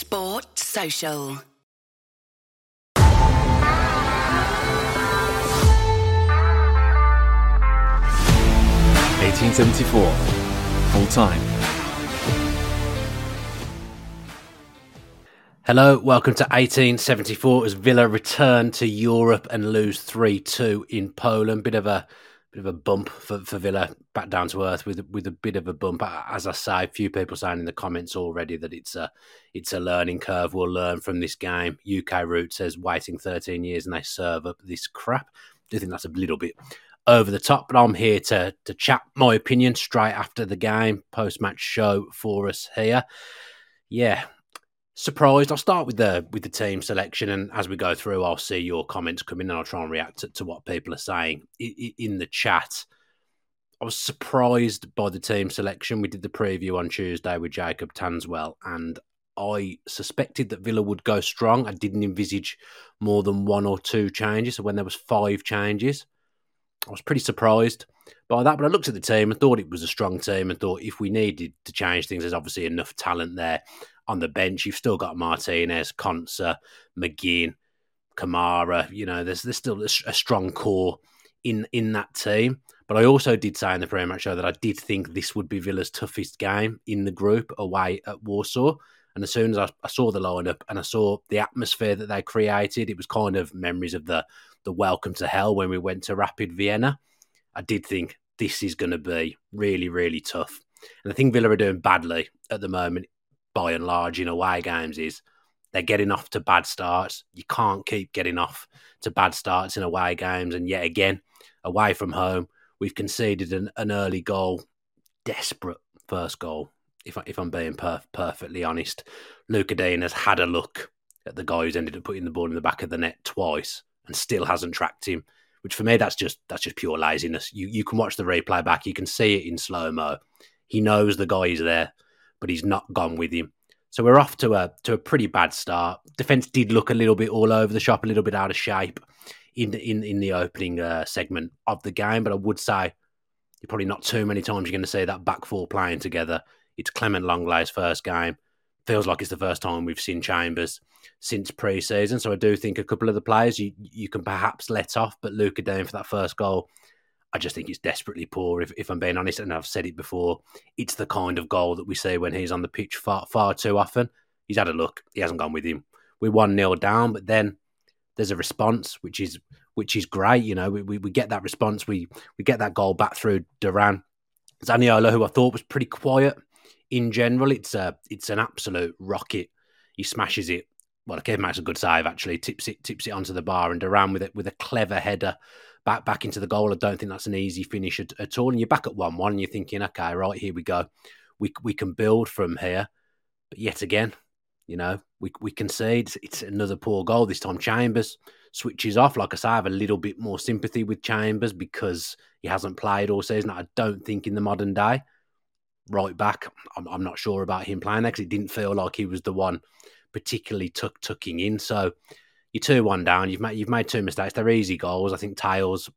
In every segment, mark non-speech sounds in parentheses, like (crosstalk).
Sport Social. Eighteen seventy four, full time. Hello, welcome to 1874 as Villa return to Europe and lose 3-2 in Poland. Bit of a bit of a bump for, for Villa back down to earth with with a bit of a bump. As I say, a few people saying in the comments already that it's a it's a learning curve. We'll learn from this game. UK Root says waiting 13 years and they serve up this crap. do think that's a little bit over the top, but I'm here to to chat my opinion straight after the game, post match show for us here. Yeah, surprised. I'll start with the with the team selection, and as we go through, I'll see your comments come in, and I'll try and react to, to what people are saying in, in the chat. I was surprised by the team selection. We did the preview on Tuesday with Jacob Tanswell, and I suspected that Villa would go strong. I didn't envisage more than one or two changes. So when there was five changes, I was pretty surprised by that. But I looked at the team and thought it was a strong team, and thought if we needed to change things, there's obviously enough talent there on the bench. You've still got Martinez, Konsa, McGinn, Kamara. You know, there's there's still a, a strong core in in that team. But I also did say in the pre-match show that I did think this would be Villa's toughest game in the group away at Warsaw. And as soon as I, I, saw the lineup and I saw the atmosphere that they created, it was kind of memories of the the welcome to hell when we went to Rapid Vienna. I did think this is going to be really, really tough. And I think Villa are doing badly at the moment by and large in away games is they're getting off to bad starts. You can't keep getting off to bad starts in away games. And yet again, away from home, we've conceded an, an early goal, desperate first goal. If, I, if I'm being perf- perfectly honest, Lucas Digne has had a look at the guy who's ended up putting the ball in the back of the net twice and still hasn't tracked him. Which for me, that's just that's just pure laziness. You you can watch the replay back, you can see it in slow mo. He knows the guy is there but he's not gone with him. So we're off to a to a pretty bad start. Defense did look a little bit all over the shop, a little bit out of shape in in in the opening uh, segment of the game. But I would say you're probably not too many times you're going to see that back four playing together. It's Clement Lenglet's first game. Feels like it's the first time we've seen Chambers since pre-season. So I do think a couple of the players you you can perhaps let off, but Luca Digne for that first goal I just think it's desperately poor. If, if I'm being honest, and I've said it before, it's the kind of goal that we see when he's on the pitch far far too often. He's had a look. He hasn't gone with him. We're one nil down, but then there's a response, which is which is great. You know, we, we, we get that response. We we get that goal back through Duran. Zaniolo, who I thought was pretty quiet in general, it's a it's an absolute rocket. He smashes it. Well, Kevin makes a good save actually. Tips it tips it onto the bar, and around with it with a clever header back back into the goal. I don't think that's an easy finish at, at all. And you're back at one one, you're thinking, okay, right here we go. We we can build from here. But yet again, you know, we we concede. It's, it's another poor goal. This time Chambers switches off. Like I say, I have a little bit more sympathy with Chambers because he hasn't played all season. I don't think in the modern day. Right back, I'm, I'm not sure about him playing because it didn't feel like he was the one particularly tuck tucking in. So you're two one down. You've made you've made two mistakes. They're easy goals. I think Tails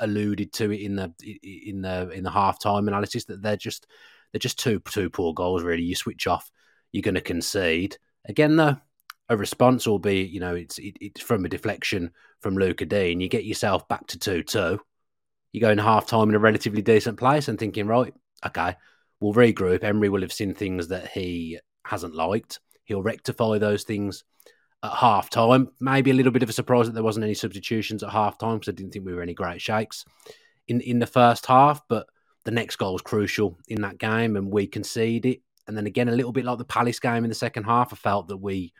alluded to it in the in the in the half time analysis that they're just they're just two two poor goals. Really, you switch off, you're going to concede again. Though a response will be you know it's it, it's from a deflection from Lucas Digne. You get yourself back to two two. You go in half time in a relatively decent place and thinking right, okay, we'll regroup. Emery will have seen things that he hasn't liked. He'll rectify those things at half time. Maybe a little bit of a surprise that there wasn't any substitutions at half time because I didn't think we were any great shakes in, in the first half. But the next goal was crucial in that game and we conceded it. And then again, a little bit like the Palace game in the second half, I felt that we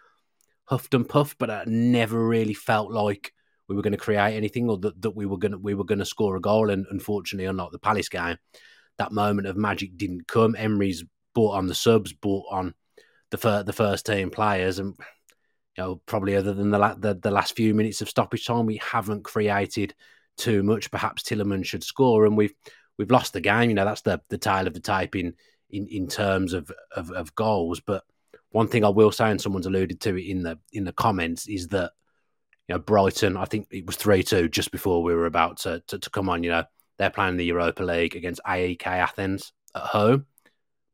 huffed and puffed, but I never really felt like we were going to create anything or that, that we were going to we were going to score a goal. And unfortunately, unlike the Palace game, that moment of magic didn't come. Emery's bought on the subs, bought on the fir- the first team players, and you know probably other than the, la- the the last few minutes of stoppage time, we haven't created too much. Perhaps Tielemans should score, and we've we've lost the game. You know that's the the tale of the type in in, in terms of, of of goals. But one thing I will say, and someone's alluded to it in the in the comments, is that you know Brighton. I think it was three two just before we were about to, to to come on. You know they're playing the Europa League against AEK Athens at home.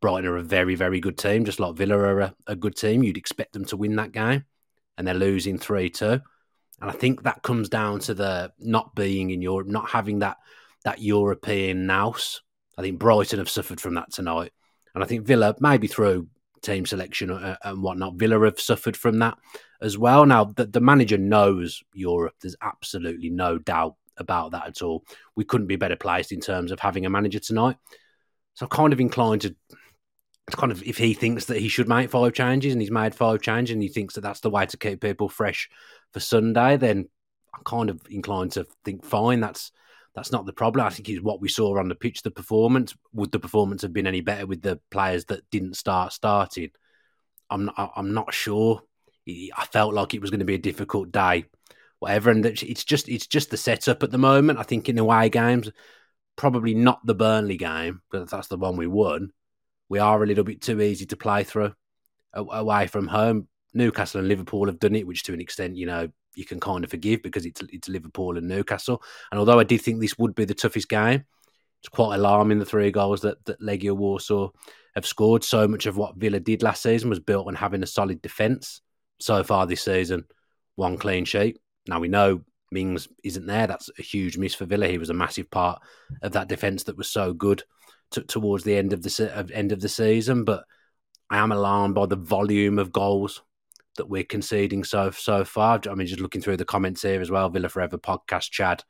Brighton are a very, very good team, just like Villa are a, a good team. You'd expect them to win that game, and they're losing 3 2. And I think that comes down to the not being in Europe, not having that that European nous. I think Brighton have suffered from that tonight. And I think Villa, maybe through team selection uh, uh, and whatnot, Villa have suffered from that as well. Now, the, the manager knows Europe. There's absolutely no doubt about that at all. We couldn't be better placed in terms of having a manager tonight. So I'm kind of inclined to kind of if he thinks that he should make five changes and he's made five changes and he thinks that that's the way to keep people fresh for Sunday, then I'm kind of inclined to think fine. That's that's not the problem. I think it's what we saw on the pitch. The performance would the performance have been any better with the players that didn't start starting? I'm not, I'm not sure. I felt like it was going to be a difficult day, whatever. And it's just it's just the setup at the moment. I think in away games, probably not the Burnley game, but that's the one we won we are a little bit too easy to play through away from home. Newcastle and Liverpool have done it, which to an extent, you know, you can kind of forgive because it's it's Liverpool and Newcastle. And although I did think this would be the toughest game, it's quite alarming the three goals that, that Legia Warsaw have scored. So much of what Villa did last season was built on having a solid defence. So far this season, one clean sheet. Now we know Mings isn't there. That's a huge miss for Villa. He was a massive part of that defence that was so good t- towards the end of the end of the season. But I am alarmed by the volume of goals that we're conceding so so far. I mean, just looking through the comments here as well, Villa Forever podcast, Chad.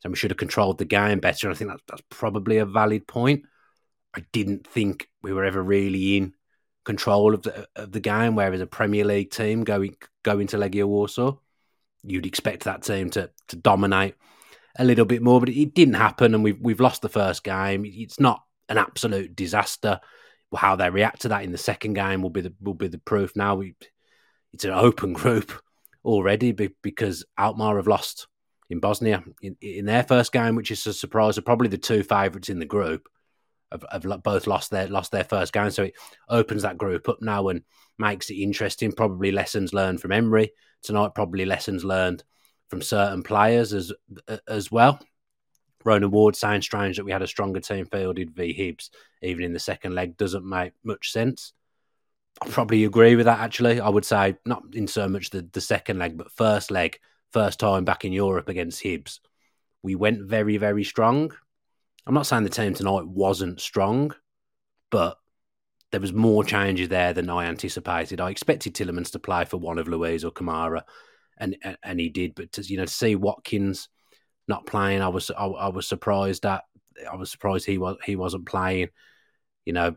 So we should have controlled the game better. I think that's, that's probably a valid point. I didn't think we were ever really in control of the of the game. Whereas a Premier League team going going to Legia Warsaw, you'd expect that team to to dominate a little bit more, but it didn't happen, and we've we've lost the first game. It's not an absolute disaster. How they react to that in the second game will be the will be the proof. Now we, it's an open (laughs) group already because Alkmaar have lost in Bosnia in, in their first game, which is a surprise. Are probably the two favourites in the group have, have both lost their lost their first game, so it opens that group up now and makes it interesting. Probably lessons learned from Emery tonight. Probably lessons learned from certain players as as well. Ronan Ward saying strange that we had a stronger team fielded v Hibs, even in the second leg, doesn't make much sense. I probably agree with that, actually. I would say not in so much the, the second leg, but first leg, first time back in Europe against Hibs. We went very, very strong. I'm not saying the team tonight wasn't strong, but there was more changes there than I anticipated. I expected Tielemans to play for one of Luiz or Kamara, and and he did. But to, you know, to see Watkins not playing. I was I, I, was surprised at. I was surprised he was he wasn't playing. You know,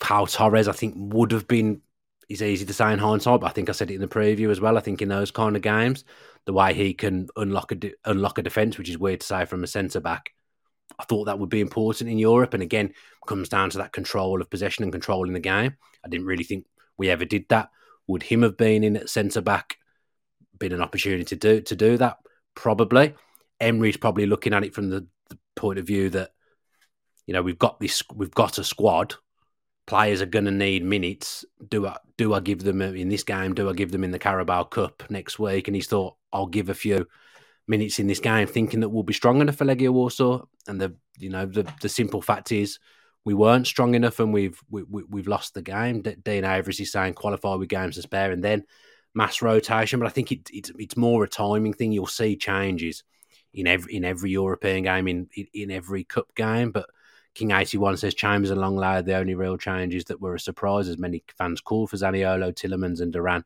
Pau Torres I think would have been. He's easy to say in hindsight, but I think I said it in the preview as well. I think in those kind of games, the way he can unlock a unlock a defense, which is weird to say from a centre back, I thought that would be important in Europe. And again, comes down to that control of possession and controlling the game. I didn't really think we ever did that. Would him have been in at centre back been an opportunity to do to do that? Probably. Emery's probably looking at it from the, the point of view that you know we've got this, we've got a squad. Players are going to need minutes. Do I do I give them in this game? Do I give them in the Carabao Cup next week? And he's thought I'll give a few minutes in this game, thinking that we'll be strong enough for Legia Warsaw. And the you know the the simple fact is we weren't strong enough, and we've we, have lost the game. Dean Avery is saying qualify with games to spare, and then mass rotation. But I think it, it, it's more a timing thing. You'll see changes in every in every European game, in in, every cup game. But King eighty one says Chambers and Lenglet the only real changes that were a surprise, as many fans called for Zaniolo, Tielemans, and Duran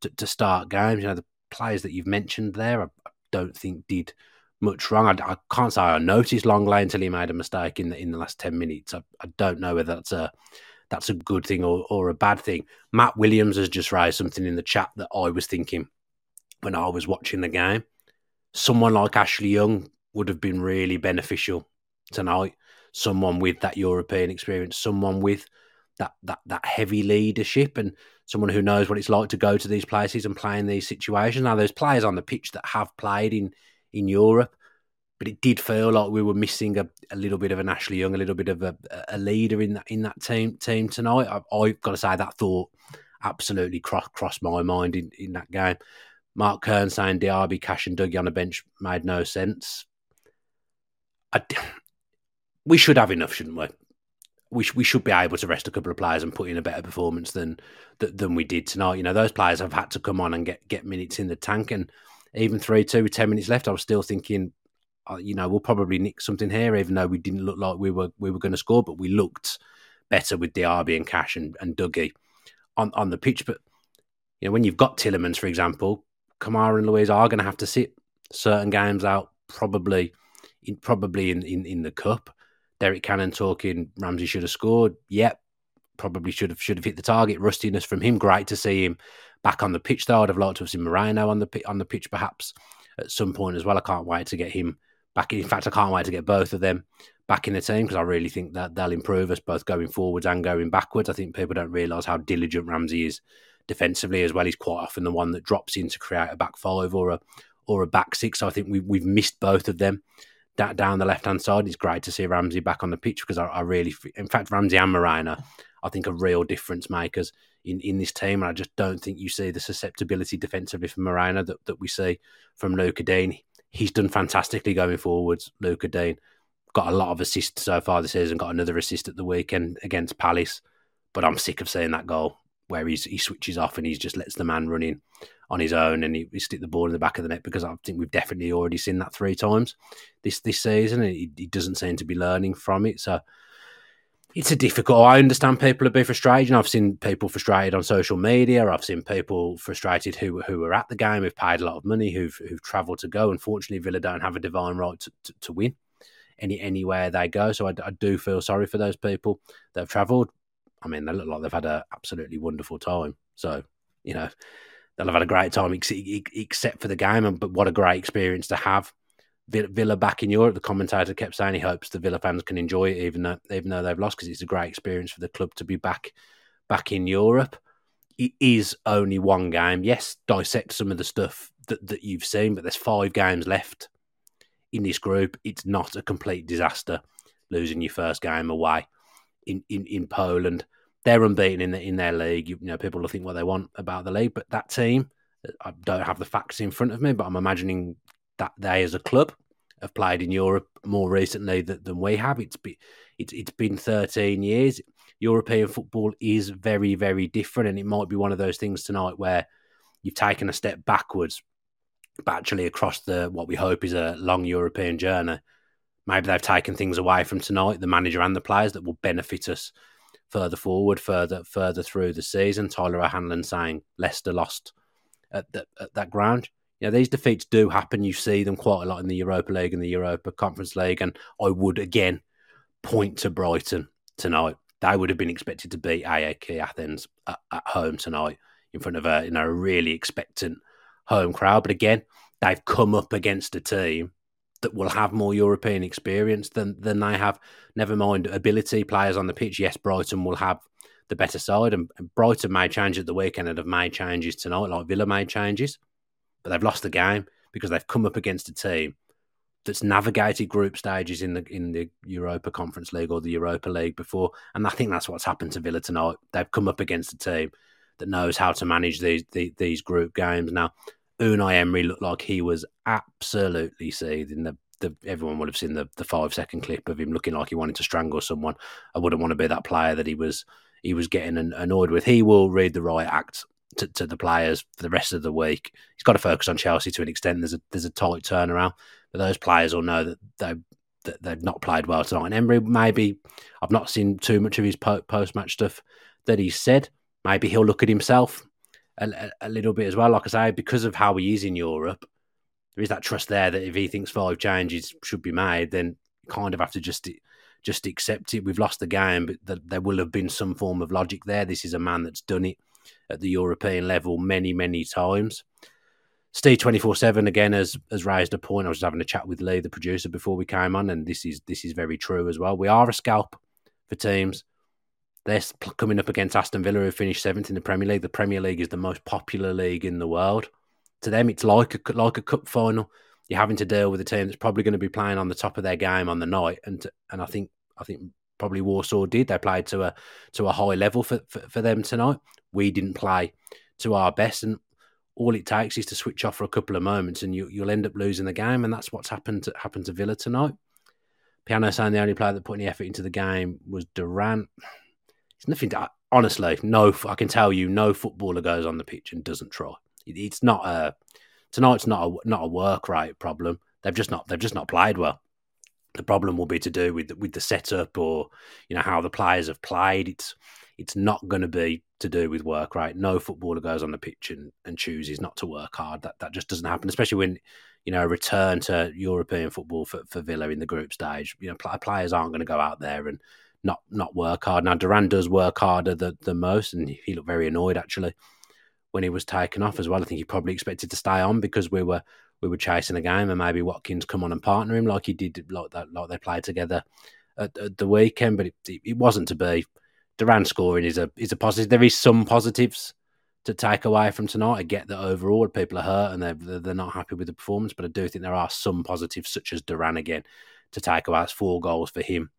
to, to start games. You know the players that you've mentioned there, don't think did much wrong. I, I, can't say I noticed Lenglet until he made a mistake in the in the last ten minutes. I, I don't know whether that's a that's a good thing or, or a bad thing. Matt Williams has just raised something in the chat that I was thinking when I was watching the game someone like Ashley Young would have been really beneficial tonight. Someone with that European experience, someone with that that that heavy leadership and someone who knows what it's like to go to these places and play in these situations. Now, there's players on the pitch that have played in in Europe, but it did feel like we were missing a, a little bit of an Ashley Young, a little bit of a, a leader in that in that team team tonight. I, have got to say that thought absolutely cross, crossed my mind in, in that game. Mark Kern saying Diaby, Cash, and Dougie on the bench made no sense. I, we should have enough, shouldn't we? We, sh- we should be able to rest a couple of players and put in a better performance than than we did tonight. You know, those players have had to come on and get, get minutes in the tank. And even 3 2 with 10 minutes left, I was still thinking, uh, you know, we'll probably nick something here, even though we didn't look like we were we were going to score, but we looked better with Diaby and Cash and, and Dougie on, on the pitch. But, you know, when you've got Tielemans, for example, Kamara and Luiz are going to have to sit certain games out, probably in, probably in, in, in the cup. Derek Cannon talking Ramsey should have scored. Yep, probably should have should have hit the target. Rustiness from him. Great to see him back on the pitch. Though I'd have liked to have seen Moreno on the on the pitch perhaps at some point as well. I can't wait to get him back. In fact, I can't wait to get both of them back in the team because I really think that they'll improve us both going forwards and going backwards. I think people don't realise how diligent Ramsey is defensively as well. He's quite often the one that drops in to create a back five or a or a back six. So I think we, we've missed both of them down the left hand side. It's great to see Ramsey back on the pitch because I, I, really, in fact, Ramsey and Moreno, I think are real difference makers in, in this team. And I just don't think you see the susceptibility defensively from Moreno that, that we see from Lucas Digne. He's done fantastically going forwards, Lucas Digne. Got a lot of assists so far this season, got another assist at the weekend against Palace. But I'm sick of seeing that goal where he's, he switches off and he just lets the man run in on his own and he, he stick the ball in the back of the net because I think we've definitely already seen that three times this this season he, he doesn't seem to be learning from it. So it's a difficult. I understand people are be frustrated. I've seen people frustrated on social media. I've seen people frustrated who who are at the game, who've paid a lot of money, who've who've travelled to go. Unfortunately, Villa don't have a divine right to, to, to win any anywhere they go. So I, I, do feel sorry for those people that have travelled. I mean, they look like they've had an absolutely wonderful time. So, you know, they'll have had a great time except for the game. But what a great experience to have Villa back in Europe. The commentator kept saying he hopes the Villa fans can enjoy it, even though even though they've lost, because it's a great experience for the club to be back back in Europe. It is only one game. Yes, dissect some of the stuff that, that you've seen, but there's five games left in this group. It's not a complete disaster losing your first game away in, in, in Poland. They're unbeaten in the, in their league. You, you know, people will think what they want about the league, but that team, I don't have the facts in front of me, but I'm imagining that they, as a club, have played in Europe more recently than, than we have. It's been it's, it's been 13 years. European football is very very different, and it might be one of those things tonight where you've taken a step backwards, but actually across the what we hope is a long European journey maybe they've taken things away from tonight, the manager and the players that will benefit us further forward, further further through the season. Tyler O'Hanlon saying Leicester lost at, the, at that ground. You know, these defeats do happen. You see them quite a lot in the Europa League and the Europa Conference League. And I would again point to Brighton tonight. They would have been expected to beat AEK Athens at, at home tonight in front of a you know a really expectant home crowd. But again, they've come up against a team that will have more European experience than than they have. Never mind ability players on the pitch. Yes, Brighton will have the better side, and, Brighton made changes at the weekend and have made changes tonight, like Villa made changes, but they've lost the game because they've come up against a team that's navigated group stages in the in the Europa Conference League or the Europa League before, and I think that's what's happened to Villa tonight. They've come up against a team that knows how to manage these these, these group games. Now, Unai Emery looked like he was absolutely seething. The, the everyone would have seen the, the five second clip of him looking like he wanted to strangle someone. I wouldn't want to be that player that he was he was getting annoyed with. He will read the right act to, to the players for the rest of the week. He's got to focus on Chelsea to an extent. There's a there's a tight turnaround, but those players will know that they that they've not played well tonight. And Emery, maybe I've not seen too much of his post match stuff that he said. Maybe he'll look at himself a, a, little bit as well. Like I say, because of how he is in Europe, there is that trust there that if he thinks five changes should be made, then kind of have to just just accept it. We've lost the game, but the, there will have been some form of logic there. This is a man that's done it at the European level many, many times. Steve twenty four seven again has has raised a point. I was having a chat with Lee, the producer, before we came on, and this is this is very true as well. We are a scalp for teams they're coming up against Aston Villa, who finished seventh in the Premier League. The Premier League is the most popular league in the world. To them, it's like a like a cup final. You're having to deal with a team that's probably going to be playing on the top of their game on the night, and and I think I think probably Warsaw did. They played to a to a high level for, for, for them tonight. We didn't play to our best, and all it takes is to switch off for a couple of moments, and you, you'll end up losing the game. And that's what's happened to, happened to Villa tonight. Piano saying the only player that put any effort into the game was Duran. It's nothing. To, honestly, no. I can tell you, no footballer goes on the pitch and doesn't try. It, it's not a tonight's not a not a work rate problem. They've just not they've just not played well. The problem will be to do with with the setup or you know how the players have played. It's it's not going to be to do with work rate. No footballer goes on the pitch and, and chooses not to work hard. That that just doesn't happen, especially when you know a return to European football for, for Villa in the group stage. You know, players aren't going to go out there and not not work hard. Now Duran does work harder than, most, and he looked very annoyed actually when he was taken off as well. I think he probably expected to stay on because we were we were chasing a game, and maybe Watkins come on and partner him like he did, like that, like they played together at, at the weekend. But it, it, wasn't to be. Duran scoring is a is a positive. There is some positives to take away from tonight. I get that overall people are hurt and they're they're not happy with the performance, but I do think there are some positives, such as Duran again, to take away. It's four goals for him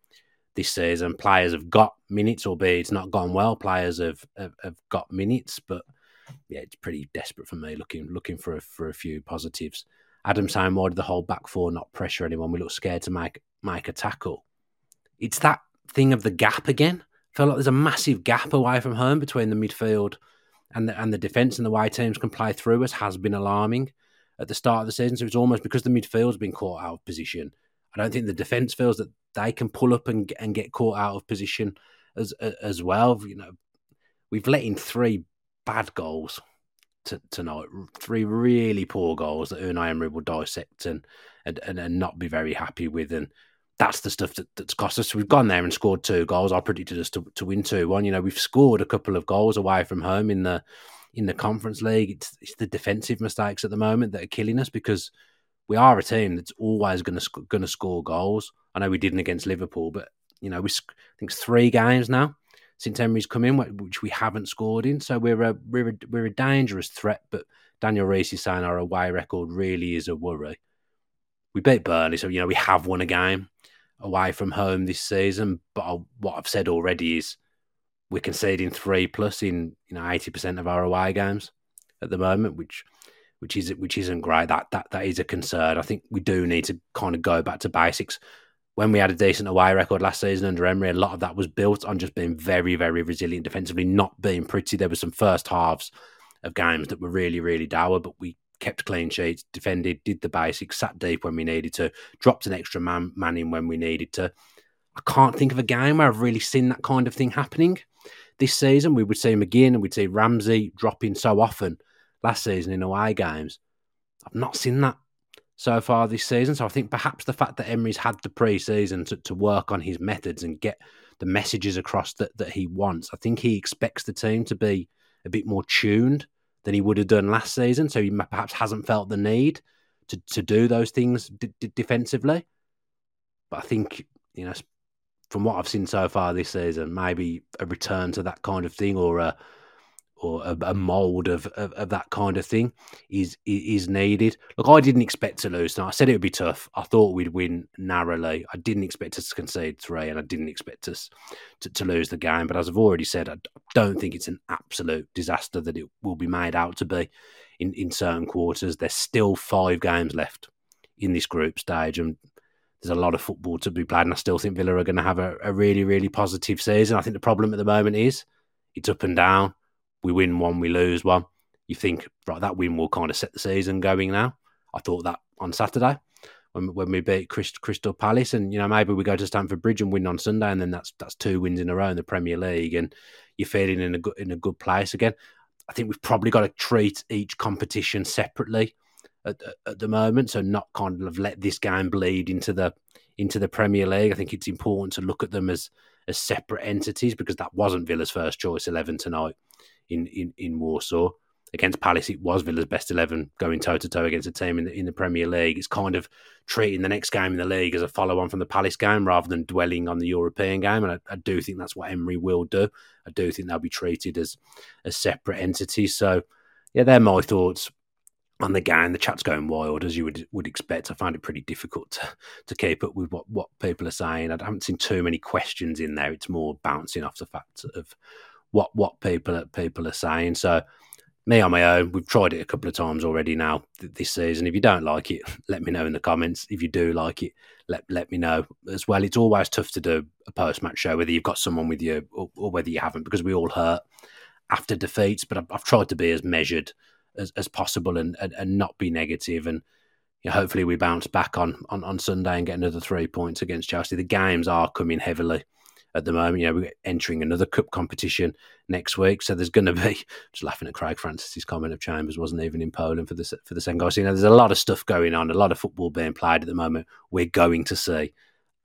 this season. Players have got minutes, albeit it's not gone well. Players have have, have got minutes, but yeah, it's pretty desperate for me looking looking for a, for a few positives. Adam saying why did the whole back four not pressure anyone? We look scared to make make a tackle. It's that thing of the gap again. I feel like there's a massive gap away from home between the midfield and the and the defence and the way teams can play through us has been alarming at the start of the season. So it's almost because the midfield's been caught out of position. I don't think the defence feels that they can pull up and and get caught out of position as as well. You know, we've let in three bad goals to, tonight. Three really poor goals that Unai Emery will dissect and, and, and, and not be very happy with. And that's the stuff that, that's cost us. We've gone there and scored two goals. I predicted us to, to win two one. You know, we've scored a couple of goals away from home in the in the Conference League. It's, it's the defensive mistakes at the moment that are killing us because we are a team that's always going to going to score goals. I know we didn't against Liverpool, but you know we I think it's three games now since Emery's come in, which we haven't scored in. So we're a we're a, we're a dangerous threat. But Daniel Reese is saying our away record really is a worry. We beat Burnley, so you know we have won a game away from home this season. But I, what I've said already is we're conceding three plus in you know eighty percent of our away games at the moment, which which is which isn't great. That that that is a concern. I think we do need to kind of go back to basics when we had a decent away record last season under Emery, a lot of that was built on just being very, very resilient defensively, not being pretty. There were some first halves of games that were really, really dour, but we kept clean sheets, defended, did the basics, sat deep when we needed to, dropped an extra man, man in when we needed to. I can't think of a game where I've really seen that kind of thing happening. This season, we would see McGinn and we'd see Ramsey dropping so often last season in away games. I've not seen that so far this season. So I think perhaps the fact that Emery's had the pre-season to, to work on his methods and get the messages across that, that he wants, I think he expects the team to be a bit more tuned than he would have done last season. So he perhaps hasn't felt the need to, to do those things d- d- defensively. But I think, you know, from what I've seen so far this season, maybe a return to that kind of thing or a or a, a mold of, of, of, that kind of thing is is needed. Look, I didn't expect to lose. Now, I said it would be tough. I thought we'd win narrowly. I didn't expect us to concede three, and I didn't expect us to, to lose the game. But as I've already said, I don't think it's an absolute disaster that it will be made out to be in, in certain quarters. There's still five games left in this group stage, and there's a lot of football to be played. And I still think Villa are going to have a, a really, really positive season. I think the problem at the moment is it's up and down we win one, we lose one. You think, right, that win will kind of set the season going now. I thought that on Saturday when when we beat Crystal Palace, and you know maybe we go to Stamford Bridge and win on Sunday, and then that's that's two wins in a row in the Premier League, and you're feeling in a good in a good place again. I think we've probably got to treat each competition separately at, at the moment, so not kind of let this game bleed into the into the Premier League. I think it's important to look at them as as separate entities because that wasn't Villa's first choice eleven tonight in, in, in Warsaw. against Palace, it was Villa's best eleven going toe to toe against a team in the, in the Premier League. It's kind of treating the next game in the league as a follow on from the Palace game rather than dwelling on the European game. And I, I, do think that's what Emery will do. I do think they'll be treated as a separate entity. So yeah, they're my thoughts on the game. The chat's going wild as you would would expect. I find it pretty difficult to, to keep up with what, what people are saying. I haven't seen too many questions in there. It's more bouncing off the facts of what what people people are saying. So me on my own, we've tried it a couple of times already now this season. If you don't like it, (laughs) let me know in the comments. If you do like it, let let me know as well. It's always tough to do a post match show, whether you've got someone with you or, or, whether you haven't, because we all hurt after defeats. But I've, I've tried to be as measured as, as possible and, and, and not be negative and hopefully we bounce back on, on on Sunday and get another three points against Chelsea. The games are coming heavily at the moment. You know, we're entering another cup competition next week, so there's going to be (laughs) just laughing at Craig Francis's comment of Chambers wasn't even in Poland for the for the goal. So, you know, there's a lot of stuff going on, a lot of football being played at the moment. We're going to see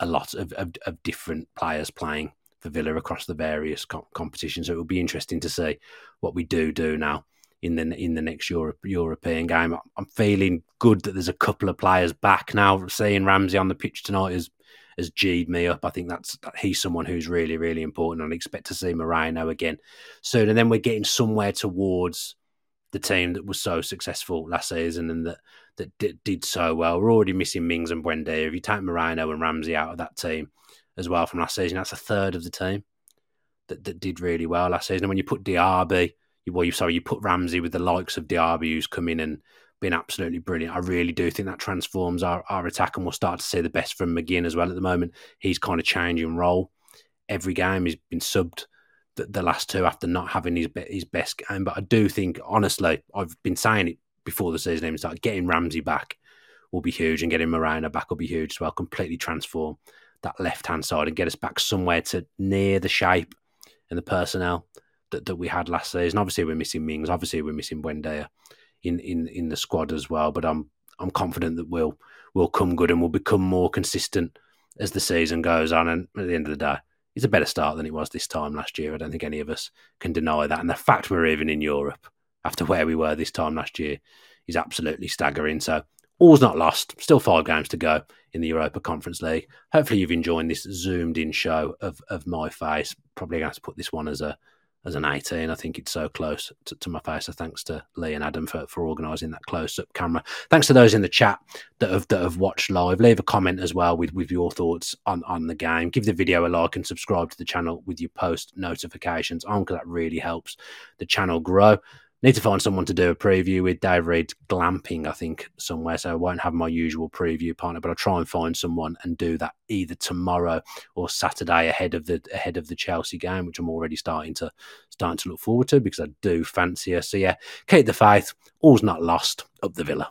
a lot of, of, of different players playing for Villa across the various co- competitions. So it will be interesting to see what we do do now in the in the next Europe, European game. I'm feeling good that there's a couple of players back now. Seeing Ramsey on the pitch tonight is has G'd me up. I think that's he's someone who's really, really important. And I expect to see Moreno again soon. And then we're getting somewhere towards the team that was so successful last season and that that did, did so well. We're already missing Mings and Buendia. If you take Moreno and Ramsey out of that team as well from last season, that's a third of the team that, that did really well last season. And when you put Diaby, well, you sorry, you put Ramsey with the likes of Diaby who's come in and been absolutely brilliant. I really do think that transforms our, our attack, and we'll start to see the best from McGinn as well. At the moment, he's kind of changing role every game. He's been subbed the, the last two after not having his his best game. But I do think, honestly, I've been saying it before the season even started. Getting Ramsey back will be huge, and getting Moreno back will be huge as well. Completely transform that left hand side and get us back somewhere to near the shape and the personnel that, that we had last season. Obviously, we're missing Mings. Obviously, we're missing Buendia in, in, in the squad as well. But I'm I'm confident that we'll will come good and we'll become more consistent as the season goes on. And at the end of the day, it's a better start than it was this time last year. I don't think any of us can deny that. And the fact we're even in Europe after where we were this time last year is absolutely staggering. So all's not lost. Still five games to go in the Europa Conference League. Hopefully you've enjoyed this zoomed in show of, of my face. Probably going to put this one as a as an 18. I think it's so close to, to my face. So thanks to Lee and Adam for, for organising that close up camera. Thanks to those in the chat that have that have watched live. Leave a comment as well with, with your thoughts on, on the game. Give the video a like and subscribe to the channel with your post notifications on because that really helps the channel grow need to find someone to do a preview with. Dave Reed's glamping, I think, somewhere. So I won't have my usual preview partner, but I'll try and find someone and do that either tomorrow or Saturday ahead of the ahead of the Chelsea game, which I'm already starting to starting to look forward to because I do fancy her. So yeah, keep the faith. All's not lost up the villa.